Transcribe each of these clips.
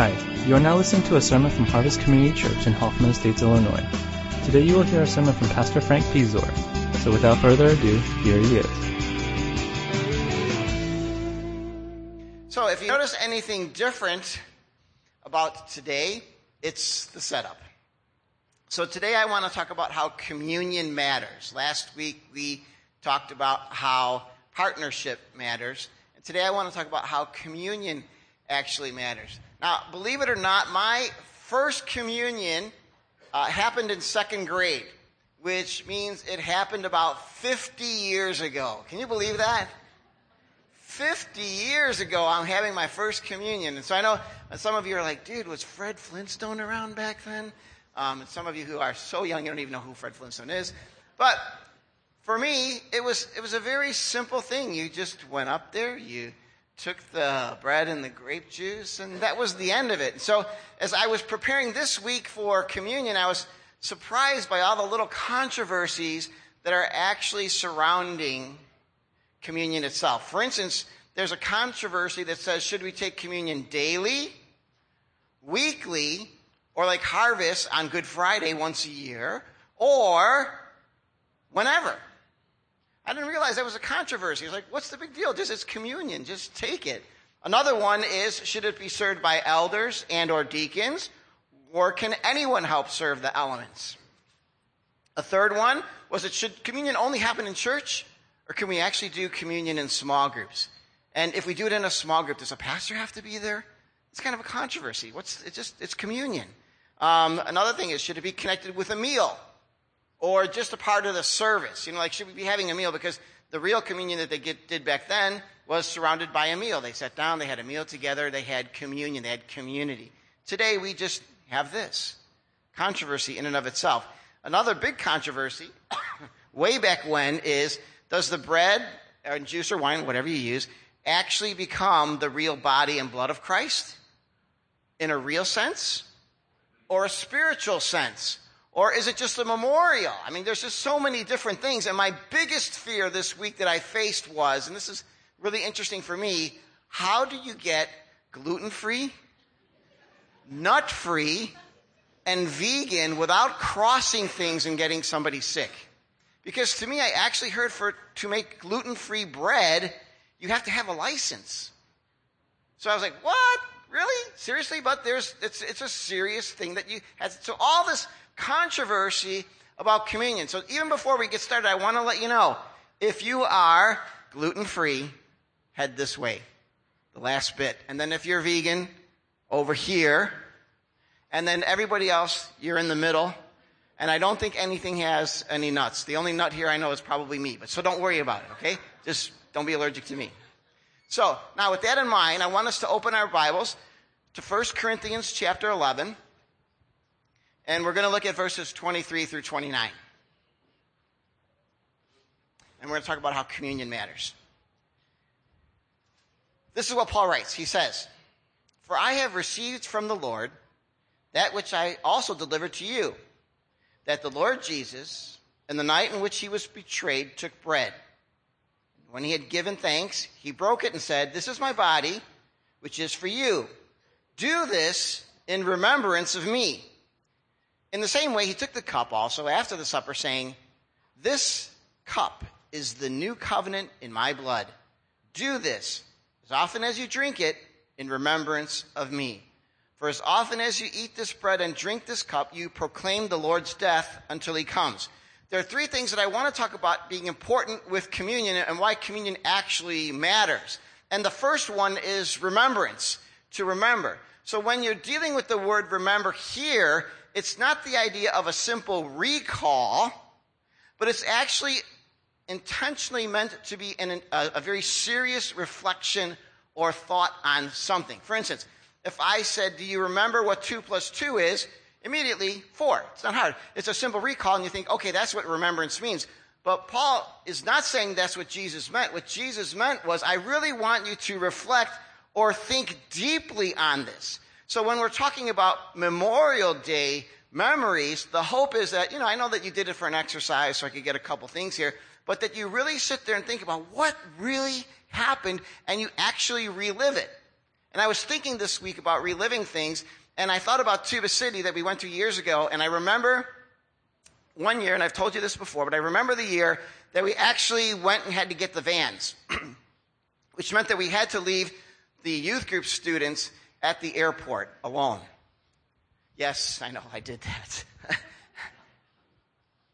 Hi, you are now listening to a sermon from Harvest Community Church in Hoffman Estates, Illinois. Today you will hear a sermon from Pastor Frank Pizor. So without further ado, here he is. So if you notice anything different about today, it's the setup. So today I want to talk about how communion matters. Last week we talked about how partnership matters. And today I want to talk about how communion actually matters. Now, believe it or not, my first communion uh, happened in second grade, which means it happened about 50 years ago. Can you believe that? 50 years ago, I'm having my first communion. And so I know some of you are like, dude, was Fred Flintstone around back then? Um, and some of you who are so young, you don't even know who Fred Flintstone is. But for me, it was, it was a very simple thing. You just went up there, you took the bread and the grape juice, and that was the end of it. So as I was preparing this week for communion, I was surprised by all the little controversies that are actually surrounding communion itself. For instance, there's a controversy that says, should we take communion daily, weekly, or like harvest on Good Friday once a year, or whenever? I didn't realize that was a controversy. It's like, what's the big deal? Just it's communion. Just take it. Another one is, should it be served by elders and or deacons? Or can anyone help serve the elements? A third one was it should communion only happen in church? Or can we actually do communion in small groups? And if we do it in a small group, does a pastor have to be there? It's kind of a controversy. What's, it's just, it's communion. Um, another thing is, should it be connected with a meal? Or just a part of the service. You know, like should we be having a meal? Because the real communion that they get, did back then was surrounded by a meal. They sat down, they had a meal together, they had communion, they had community. Today we just have this controversy in and of itself. Another big controversy, way back when, is does the bread or juice or wine, whatever you use, actually become the real body and blood of Christ in a real sense or a spiritual sense? Or is it just a memorial? I mean, there's just so many different things. And my biggest fear this week that I faced was, and this is really interesting for me, how do you get gluten free, nut free, and vegan without crossing things and getting somebody sick? Because to me, I actually heard for to make gluten free bread, you have to have a license. So I was like, what? Really? Seriously? But there's, it's, it's a serious thing that you have. So all this controversy about communion. So even before we get started, I want to let you know if you are gluten free, head this way. The last bit. And then if you're vegan, over here. And then everybody else, you're in the middle. And I don't think anything has any nuts. The only nut here I know is probably me. But so don't worry about it, okay? Just don't be allergic to me. So now with that in mind, I want us to open our Bibles to 1 Corinthians chapter 11. And we're going to look at verses 23 through 29. And we're going to talk about how communion matters. This is what Paul writes. He says, For I have received from the Lord that which I also delivered to you, that the Lord Jesus, in the night in which he was betrayed, took bread. When he had given thanks, he broke it and said, This is my body, which is for you. Do this in remembrance of me. In the same way, he took the cup also after the supper, saying, This cup is the new covenant in my blood. Do this as often as you drink it in remembrance of me. For as often as you eat this bread and drink this cup, you proclaim the Lord's death until he comes. There are three things that I want to talk about being important with communion and why communion actually matters. And the first one is remembrance, to remember. So when you're dealing with the word remember here, it's not the idea of a simple recall, but it's actually intentionally meant to be an, a, a very serious reflection or thought on something. For instance, if I said, Do you remember what 2 plus 2 is? Immediately, 4. It's not hard. It's a simple recall, and you think, okay, that's what remembrance means. But Paul is not saying that's what Jesus meant. What Jesus meant was, I really want you to reflect or think deeply on this. So when we're talking about Memorial Day memories, the hope is that, you know, I know that you did it for an exercise so I could get a couple things here, but that you really sit there and think about what really happened and you actually relive it. And I was thinking this week about reliving things, and I thought about Tuba City that we went to years ago, and I remember one year, and I've told you this before, but I remember the year that we actually went and had to get the vans, which meant that we had to leave the youth group students at the airport alone. Yes, I know, I did that.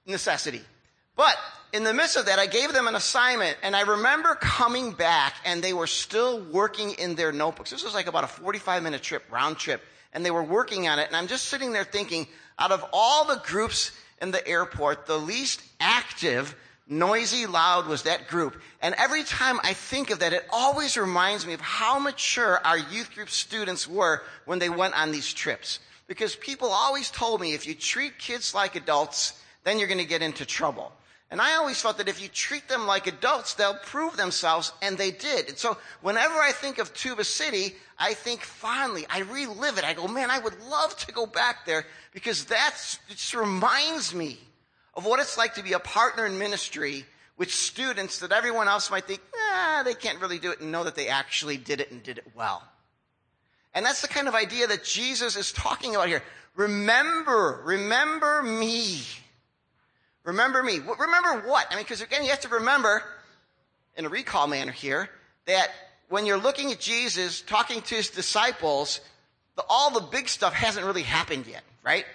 Necessity. But in the midst of that, I gave them an assignment, and I remember coming back, and they were still working in their notebooks. This was like about a 45 minute trip, round trip, and they were working on it, and I'm just sitting there thinking, out of all the groups in the airport, the least active, noisy, loud was that group. And every time I think of that, it always reminds me of how mature our youth group students were when they went on these trips. Because people always told me if you treat kids like adults, then you're going to get into trouble. And I always thought that if you treat them like adults, they'll prove themselves, and they did. And so whenever I think of Tuba City, I think fondly. I relive it. I go, man, I would love to go back there because that just reminds me of what it's like to be a partner in ministry with students that everyone else might think, ah, they can't really do it, and know that they actually did it and did it well. And that's the kind of idea that Jesus is talking about here. Remember, remember me. Remember me. Remember what? I mean, because again, you have to remember, in a recall manner here, that when you're looking at Jesus talking to his disciples, the, all the big stuff hasn't really happened yet, right?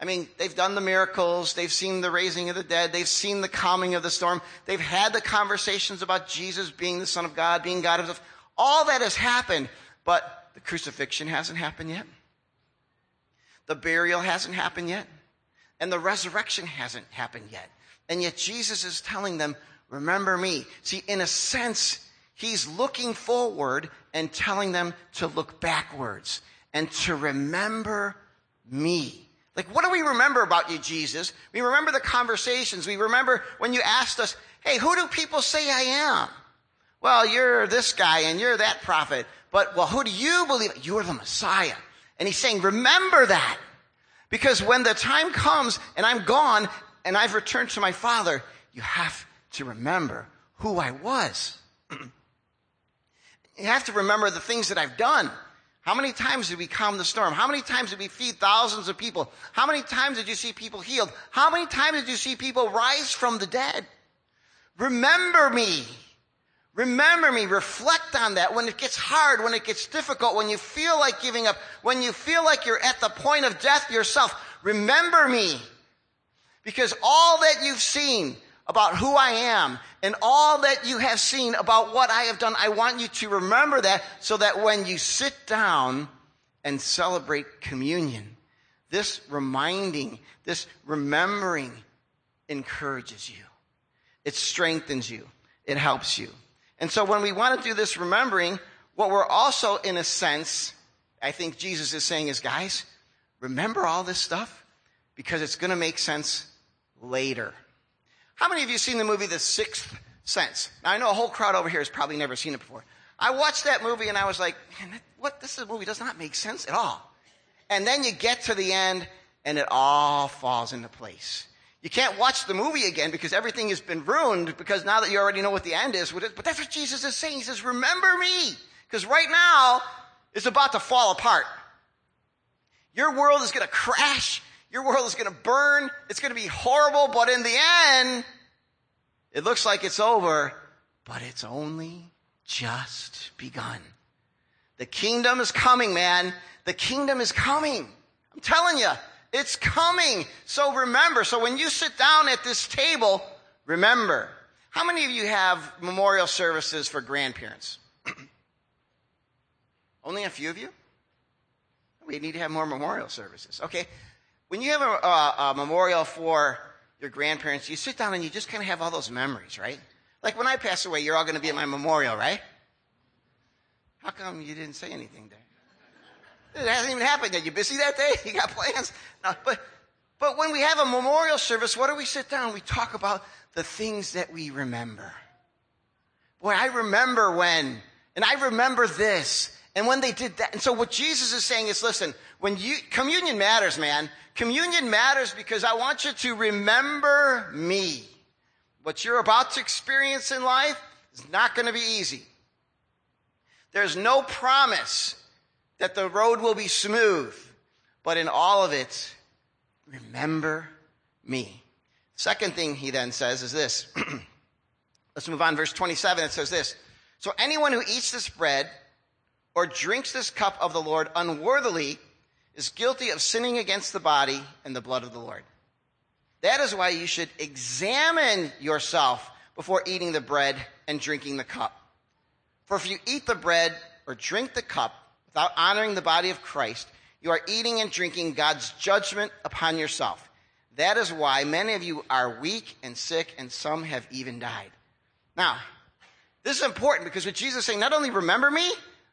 I mean, they've done the miracles, they've seen the raising of the dead, they've seen the calming of the storm, they've had the conversations about Jesus being the Son of God, being God himself. All that has happened, but the crucifixion hasn't happened yet. The burial hasn't happened yet and the resurrection hasn't happened yet. And yet Jesus is telling them, remember me. See, in a sense, he's looking forward and telling them to look backwards and to remember me. Like, what do we remember about you, Jesus? We remember the conversations. We remember when you asked us, hey, who do people say I am? Well, you're this guy and you're that prophet. But, well, who do you believe? You're the Messiah. And he's saying, remember that. Because when the time comes and I'm gone and I've returned to my Father, you have to remember who I was. you have to remember the things that I've done. How many times did we calm the storm? How many times did we feed thousands of people? How many times did you see people healed? How many times did you see people rise from the dead? Remember me. Remember me, reflect on that when it gets hard, when it gets difficult, when you feel like giving up, when you feel like you're at the point of death yourself. Remember me. Because all that you've seen about who I am and all that you have seen about what I have done, I want you to remember that so that when you sit down and celebrate communion, this reminding, this remembering encourages you. It strengthens you. It helps you. And so when we want to do this remembering, what we're also, in a sense, I think Jesus is saying is, guys, remember all this stuff because it's going to make sense later. How many of you seen the movie The Sixth Sense? Now, I know a whole crowd over here has probably never seen it before. I watched that movie and I was like, man, what? This movie does not make sense at all. And then you get to the end and it all falls into place. You can't watch the movie again because everything has been ruined because now that you already know what the end is. But that's what Jesus is saying. He says, remember me. Because right now, it's about to fall apart. Your world is going to crash. Your world is going to burn. It's going to be horrible. But in the end, it looks like it's over. But it's only just begun. The kingdom is coming, man. The kingdom is coming. I'm telling you. It's coming. So remember. So when you sit down at this table, remember. How many of you have memorial services for grandparents? Only a few of you? We need to have more memorial services. Okay. When you have a, a, a memorial for your grandparents, you sit down and you just kind of have all those memories, right? Like when I pass away, you're all going to be at my memorial, right? How come you didn't say anything there? It hasn't even happened yet. You busy that day? You got plans? No, but, but when we have a memorial service, what do we sit down? We talk about the things that we remember. Boy, I remember when, and I remember this, and when they did that. And so what Jesus is saying is, listen, when you, communion matters, man. Communion matters because I want you to remember me. What you're about to experience in life is not going to be easy. There's no promise that the road will be smooth, but in all of it, remember me. Second thing he then says is this. Let's move on. Verse 27, it says this. So anyone who eats this bread or drinks this cup of the Lord unworthily is guilty of sinning against the body and the blood of the Lord. That is why you should examine yourself before eating the bread and drinking the cup. For if you eat the bread or drink the cup without honoring the body of Christ, you are eating and drinking God's judgment upon yourself. That is why many of you are weak and sick, and some have even died. Now, this is important because what Jesus is saying, not only remember me,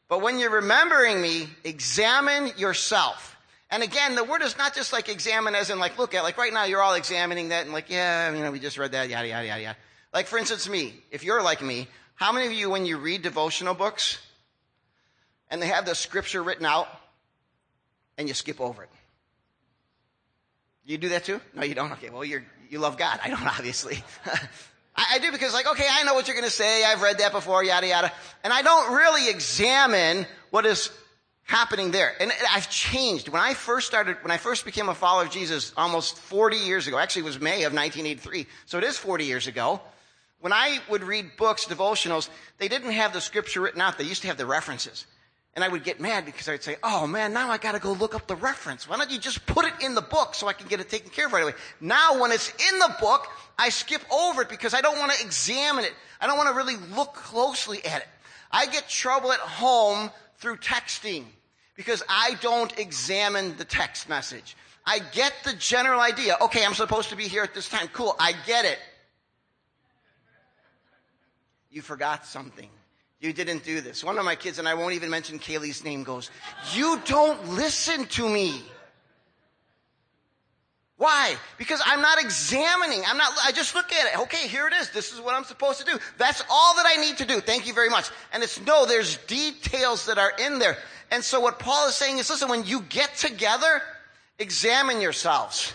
but when you're remembering me, examine yourself. And again, the word is not just like examine as in like look at, like right now you're all examining that and like, yeah, you know, we just read that, yada, yada, yada, yada. Like for instance, me, if you're like me, how many of you, when you read devotional books and they have the scripture written out and you skip over it? You do that too? No, you don't? Okay, well, you're, you love God. I don't, obviously. I, I do because like, okay, I know what you're going to say. I've read that before, yada, yada. And I don't really examine what is happening there. And I've changed. When I first started, when I first became a follower of Jesus almost 40 years ago, actually it was May of 1983, so it is 40 years ago. When I would read books, devotionals, they didn't have the scripture written out. They used to have the references. And I would get mad because I'd say, oh man, now I gotta go look up the reference. Why don't you just put it in the book so I can get it taken care of right away? Now when it's in the book, I skip over it because I don't want to examine it. I don't want to really look closely at it. I get trouble at home through texting because I don't examine the text message. I get the general idea. Okay, I'm supposed to be here at this time. Cool. I get it. You forgot something. You didn't do this. One of my kids, and I won't even mention Kaylee's name, goes, You don't listen to me. Why? Because I'm not examining. I'm not, I just look at it. Okay, here it is. This is what I'm supposed to do. That's all that I need to do. Thank you very much. And it's no, there's details that are in there. And so what Paul is saying is listen, when you get together, examine yourselves.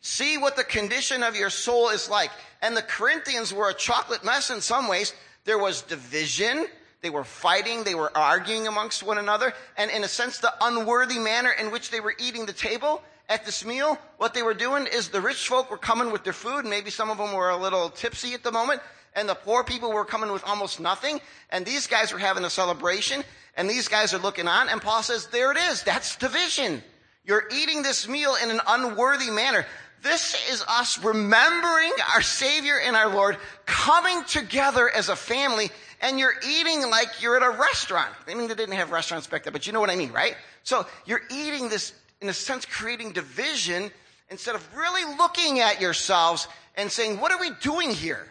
See what the condition of your soul is like. And the Corinthians were a chocolate mess in some ways. There was division. They were fighting. They were arguing amongst one another. And in a sense, the unworthy manner in which they were eating the table at this meal, what they were doing is the rich folk were coming with their food. Maybe some of them were a little tipsy at the moment. And the poor people were coming with almost nothing. And these guys were having a celebration. And these guys are looking on. And Paul says, there it is. That's division. You're eating this meal in an unworthy manner. This is us remembering our Savior and our Lord, coming together as a family, and you're eating like you're at a restaurant. I mean, they didn't have restaurants back then, but you know what I mean, right? So you're eating this, in a sense, creating division instead of really looking at yourselves and saying, what are we doing here?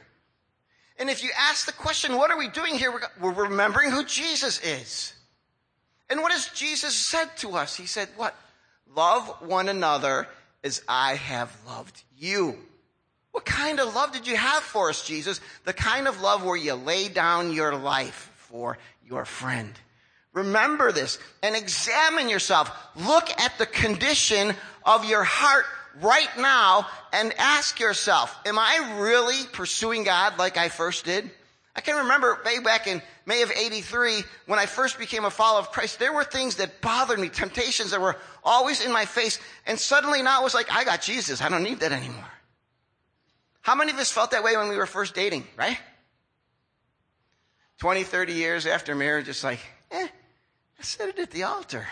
And if you ask the question, what are we doing here? We're remembering who Jesus is. And what has Jesus said to us? He said, what? Love one another as I have loved you. What kind of love did you have for us, Jesus? The kind of love where you lay down your life for your friend. Remember this and examine yourself. Look at the condition of your heart right now and ask yourself, am I really pursuing God like I first did? I can remember way back in May of 83 when I first became a follower of Christ, there were things that bothered me, temptations that were always in my face. And suddenly now it was like, I got Jesus. I don't need that anymore. How many of us felt that way when we were first dating, right? 20, 30 years after marriage, it's like, eh, I said it at the altar.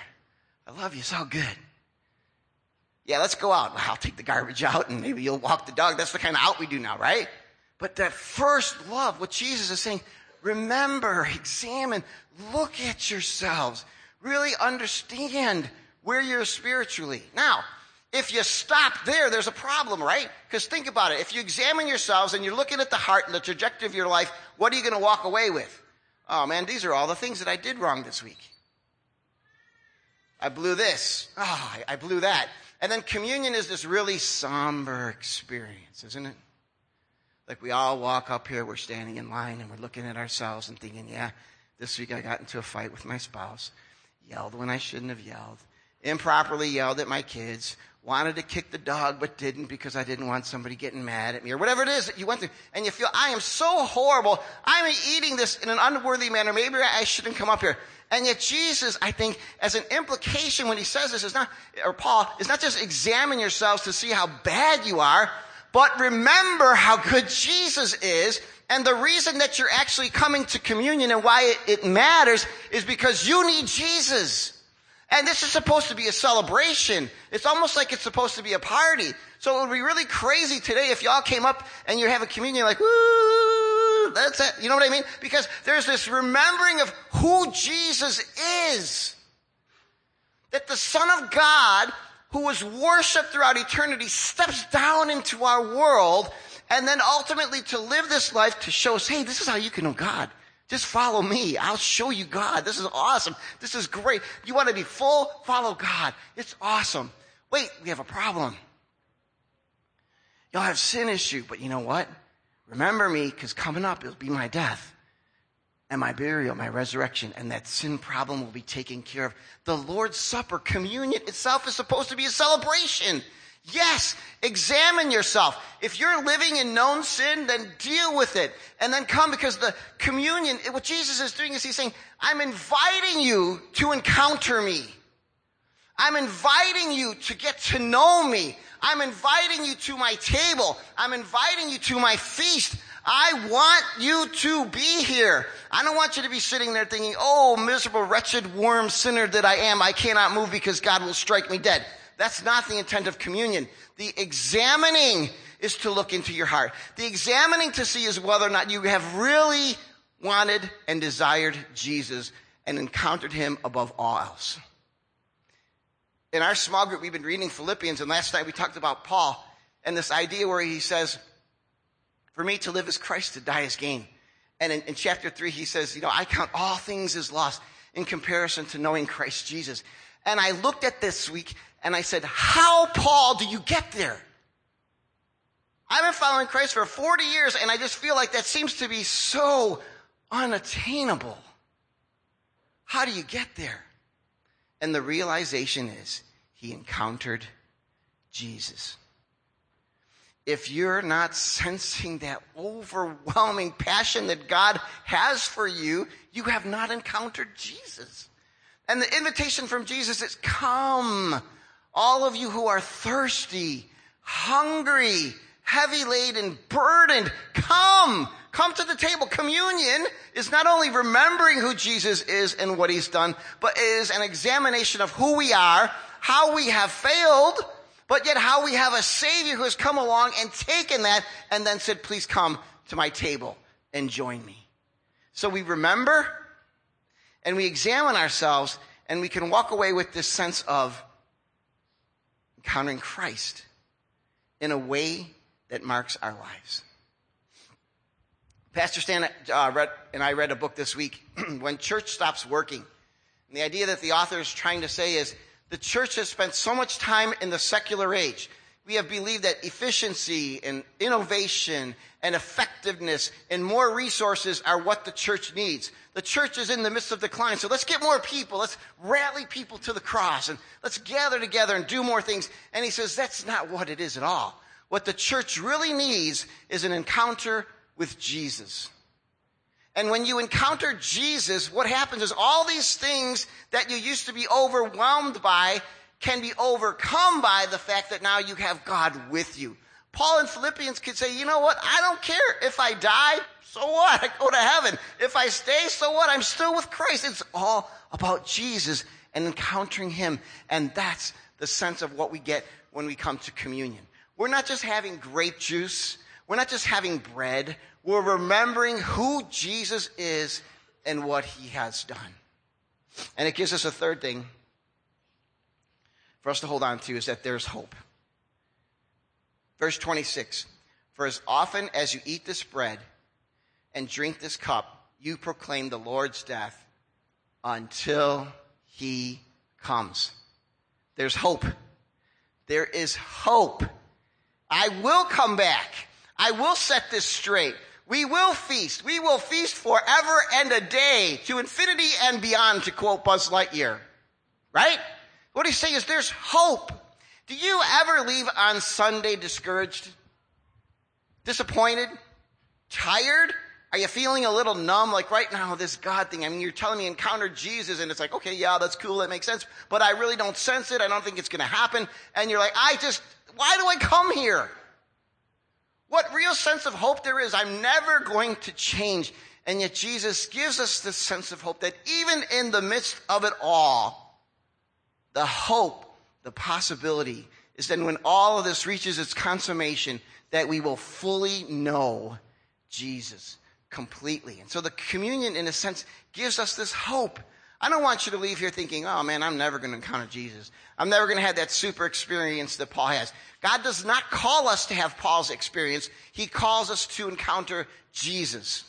I love you so good. Yeah, let's go out. I'll take the garbage out and maybe you'll walk the dog. That's the kind of out we do now, right? But that first love, what Jesus is saying, remember, examine, look at yourselves, really understand where you're spiritually. Now, if you stop there, there's a problem, right? Because think about it. If you examine yourselves and you're looking at the heart and the trajectory of your life, what are you going to walk away with? Oh man, these are all the things that I did wrong this week. I blew this. Oh, I blew that. And then communion is this really somber experience, isn't it? Like we all walk up here, we're standing in line and we're looking at ourselves and thinking, yeah, this week I got into a fight with my spouse, yelled when I shouldn't have yelled, improperly yelled at my kids, wanted to kick the dog but didn't because I didn't want somebody getting mad at me or whatever it is that you went through and you feel I am so horrible. I'm eating this in an unworthy manner. Maybe I shouldn't come up here. And yet Jesus, I think, as an implication when he says this is not, or Paul, is not just examine yourselves to see how bad you are, but remember how good Jesus is. And the reason that you're actually coming to communion and why it, it matters is because you need Jesus. And this is supposed to be a celebration. It's almost like it's supposed to be a party. So it would be really crazy today if y'all came up and you're having communion like, woo, that's it. You know what I mean? Because there's this remembering of who Jesus is. That the Son of God, who was worshiped throughout eternity, steps down into our world and then ultimately to live this life to show us, hey, this is how you can know God. Just follow me. I'll show you God. This is awesome. This is great. You want to be full? Follow God. It's awesome. Wait, we have a problem. Y'all have sin issue, but you know what? Remember me, because coming up, it'll be my death and my burial, my resurrection, and that sin problem will be taken care of. The Lord's Supper, communion itself is supposed to be a celebration. Yes, examine yourself. If you're living in known sin, then deal with it. And then come because the communion, what Jesus is doing is he's saying, I'm inviting you to encounter me. I'm inviting you to get to know me. I'm inviting you to my table. I'm inviting you to my feast. I want you to be here. I don't want you to be sitting there thinking, oh, miserable, wretched, worm sinner that I am. I cannot move because God will strike me dead. That's not the intent of communion. The examining is to look into your heart. The examining to see is whether or not you have really wanted and desired Jesus and encountered him above all else. In our small group, we've been reading Philippians, and last night we talked about Paul and this idea where he says, For me to live is Christ, to die is gain. And in, in chapter three, he says, You know, I count all things as lost in comparison to knowing Christ Jesus. And I looked at this week and I said, How, Paul, do you get there? I've been following Christ for 40 years, and I just feel like that seems to be so unattainable. How do you get there? And the realization is he encountered Jesus. If you're not sensing that overwhelming passion that God has for you, you have not encountered Jesus. And the invitation from Jesus is come all of you who are thirsty, hungry, heavy laden, burdened, come. Come to the table. Communion is not only remembering who Jesus is and what he's done, but is an examination of who we are, how we have failed, but yet how we have a Savior who has come along and taken that and then said, please come to my table and join me. So we remember and we examine ourselves and we can walk away with this sense of encountering Christ in a way that marks our lives. Pastor Stan uh, read, and I read a book this week, When Church Stops Working. And the idea that the author is trying to say is the church has spent so much time in the secular age. We have believed that efficiency and innovation and effectiveness and more resources are what the church needs. The church is in the midst of decline, so let's get more people. Let's rally people to the cross and let's gather together and do more things. And he says that's not what it is at all. What the church really needs is an encounter with Jesus. And when you encounter Jesus, what happens is all these things that you used to be overwhelmed by can be overcome by the fact that now you have God with you. Paul in Philippians could say, you know what? I don't care. If I die, so what? I go to heaven. If I stay, so what? I'm still with Christ. It's all about Jesus and encountering Him. And that's the sense of what we get when we come to communion. We're not just having grape juice. We're not just having bread. We're remembering who Jesus is and what He has done. And it gives us a third thing for us to hold on to is that there's hope. Verse 26 For as often as you eat this bread and drink this cup, you proclaim the Lord's death until he comes. There's hope. There is hope. I will come back. I will set this straight. We will feast. We will feast forever and a day to infinity and beyond, to quote Buzz Lightyear. Right? What he's saying is there's hope. Do you ever leave on Sunday discouraged? Disappointed? Tired? Are you feeling a little numb? Like right now, this God thing. I mean, you're telling me encounter Jesus and it's like, okay, yeah, that's cool. That makes sense. But I really don't sense it. I don't think it's going to happen. And you're like, I just, why do I come here? What real sense of hope there is. I'm never going to change. And yet Jesus gives us this sense of hope that even in the midst of it all, the hope, the possibility is that when all of this reaches its consummation, that we will fully know Jesus completely. And so the communion, in a sense, gives us this hope. I don't want you to leave here thinking, oh man, I'm never going to encounter Jesus. I'm never going to have that super experience that Paul has. God does not call us to have Paul's experience. He calls us to encounter Jesus.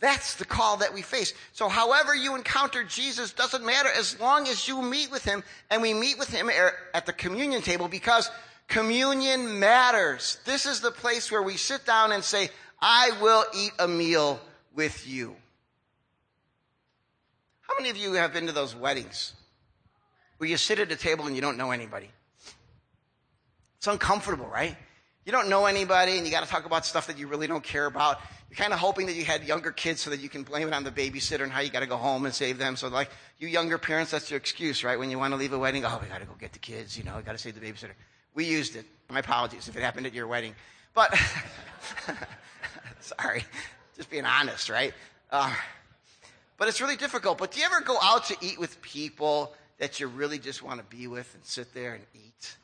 That's the call that we face. So however you encounter Jesus doesn't matter as long as you meet with him and we meet with him er, at the communion table because communion matters. This is the place where we sit down and say, I will eat a meal with you. How many of you have been to those weddings where you sit at a table and you don't know anybody? It's uncomfortable, right? You don't know anybody and you got to talk about stuff that you really don't care about. You're kind of hoping that you had younger kids so that you can blame it on the babysitter and how you got to go home and save them. So like you younger parents, that's your excuse, right? When you want to leave a wedding, oh, we got to go get the kids, you know, we got to save the babysitter. We used it. My apologies if it happened at your wedding. But Sorry. Just being honest, right? Uh, but it's really difficult. But do you ever go out to eat with people that you really just want to be with and sit there and eat?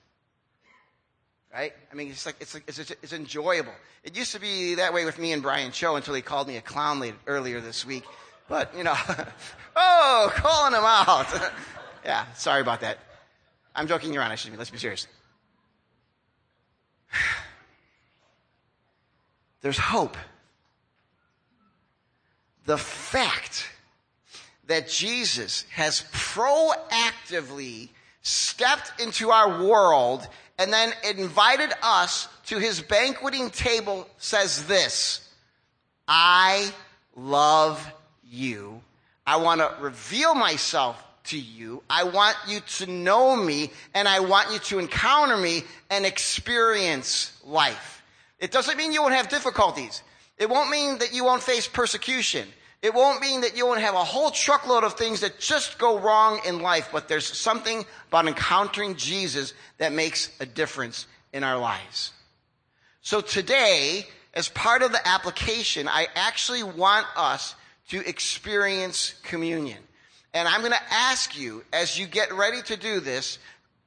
Right? I mean, it's like, it's like, it's, it's enjoyable. It used to be that way with me and Brian Cho until he called me a clown late, earlier this week. But, you know, oh, calling him out. yeah, sorry about that. I'm joking around, I shouldn't be. Let's be serious. There's hope the fact that Jesus has proactively stepped into our world and then invited us to his banqueting table says this I love you. I want to reveal myself to you. I want you to know me and I want you to encounter me and experience life. It doesn't mean you won't have difficulties. It won't mean that you won't face persecution. It won't mean that you won't have a whole truckload of things that just go wrong in life, but there's something about encountering Jesus that makes a difference in our lives. So today, as part of the application, I actually want us to experience communion. And I'm going to ask you, as you get ready to do this,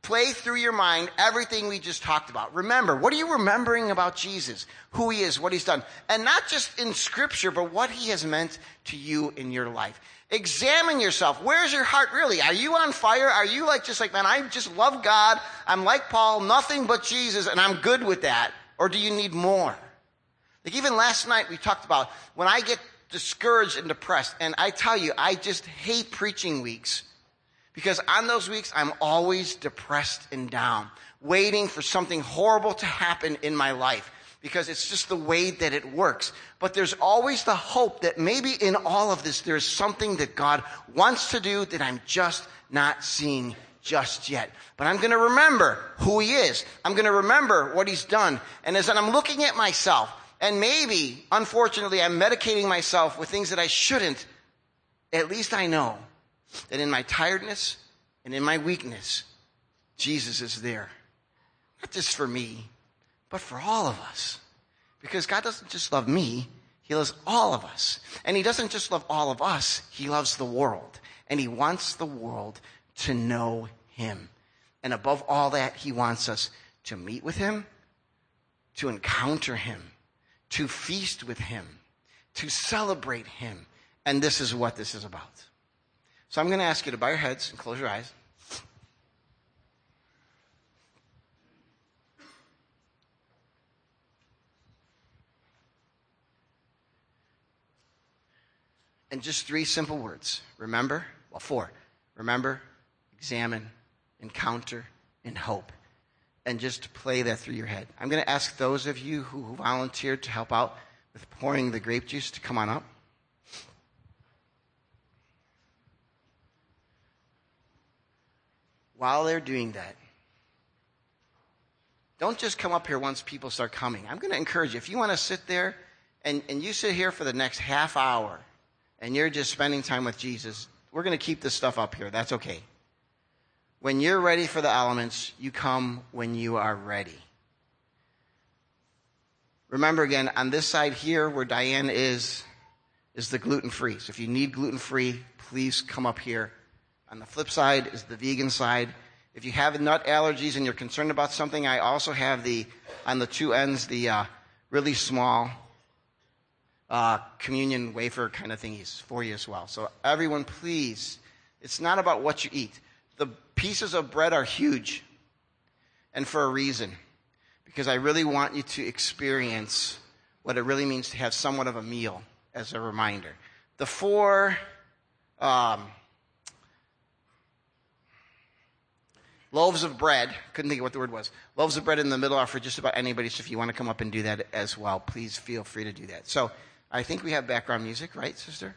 play through your mind everything we just talked about. Remember, what are you remembering about Jesus? Who he is, what he's done. And not just in scripture, but what he has meant to you in your life. Examine yourself. Where's your heart really? Are you on fire? Are you like just like, man, I just love God. I'm like Paul, nothing but Jesus, and I'm good with that. Or do you need more? Like even last night we talked about when I get discouraged and depressed, and I tell you, I just hate preaching weeks because on those weeks, I'm always depressed and down, waiting for something horrible to happen in my life because it's just the way that it works. But there's always the hope that maybe in all of this, there's something that God wants to do that I'm just not seeing just yet. But I'm going to remember who he is. I'm going to remember what he's done. And as I'm looking at myself, and maybe, unfortunately, I'm medicating myself with things that I shouldn't, at least I know that in my tiredness and in my weakness, Jesus is there. Not just for me, but for all of us. Because God doesn't just love me, He loves all of us. And He doesn't just love all of us, He loves the world. And He wants the world to know Him. And above all that, He wants us to meet with Him, to encounter Him, to feast with Him, to celebrate Him. And this is what this is about. So I'm going to ask you to bow your heads and close your eyes. And just three simple words. Remember, well, four. Remember, examine, encounter, and hope. And just play that through your head. I'm going to ask those of you who volunteered to help out with pouring the grape juice to come on up. While they're doing that, don't just come up here once people start coming. I'm going to encourage you. If you want to sit there and, and you sit here for the next half hour and you're just spending time with Jesus, we're going to keep this stuff up here. That's okay. When you're ready for the elements, you come when you are ready. Remember again, on this side here where Diane is, is the gluten free. So if you need gluten free, please come up here. On the flip side is the vegan side. If you have nut allergies and you're concerned about something, I also have the, on the two ends, the uh, really small uh, communion wafer kind of thingies for you as well. So everyone, please, it's not about what you eat. The pieces of bread are huge, and for a reason because I really want you to experience what it really means to have somewhat of a meal as a reminder. The four um, loaves of bread, couldn't think of what the word was. Loaves of bread in the middle are for just about anybody, so if you want to come up and do that as well, please feel free to do that. So I think we have background music, right, sister?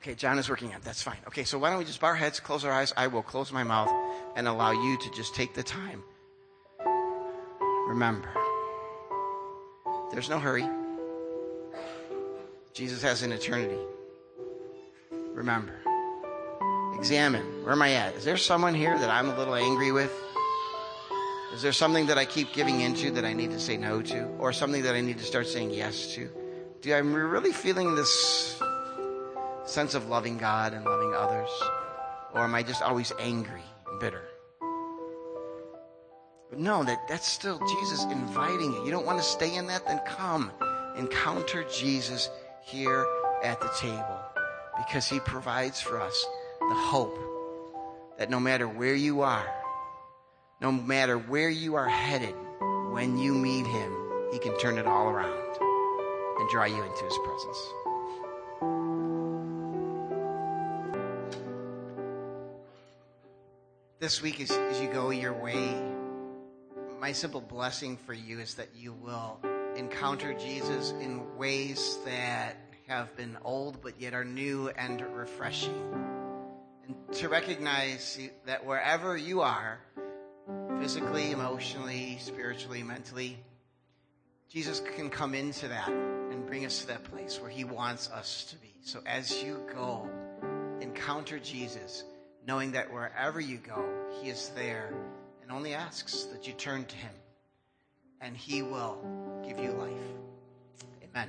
Okay, John is working on it. That's fine. Okay, so why don't we just bow our heads, close our eyes? I will close my mouth and allow you to just take the time. Remember, there's no hurry. Jesus has an eternity. Remember, examine where am I at? Is there someone here that I'm a little angry with? Is there something that I keep giving into that I need to say no to? Or something that I need to start saying yes to? Do I'm really feeling this sense of loving God and loving others? Or am I just always angry and bitter? But no, that, that's still Jesus inviting you. You don't want to stay in that? Then come. Encounter Jesus here at the table because he provides for us the hope that no matter where you are, no matter where you are headed, when you meet him, he can turn it all around and draw you into his presence. this week as, as you go your way, my simple blessing for you is that you will encounter Jesus in ways that have been old but yet are new and refreshing. And to recognize that wherever you are, physically, emotionally, spiritually, mentally, Jesus can come into that and bring us to that place where he wants us to be. So as you go, encounter Jesus knowing that wherever you go, He is there and only asks that you turn to Him and He will give you life. Amen.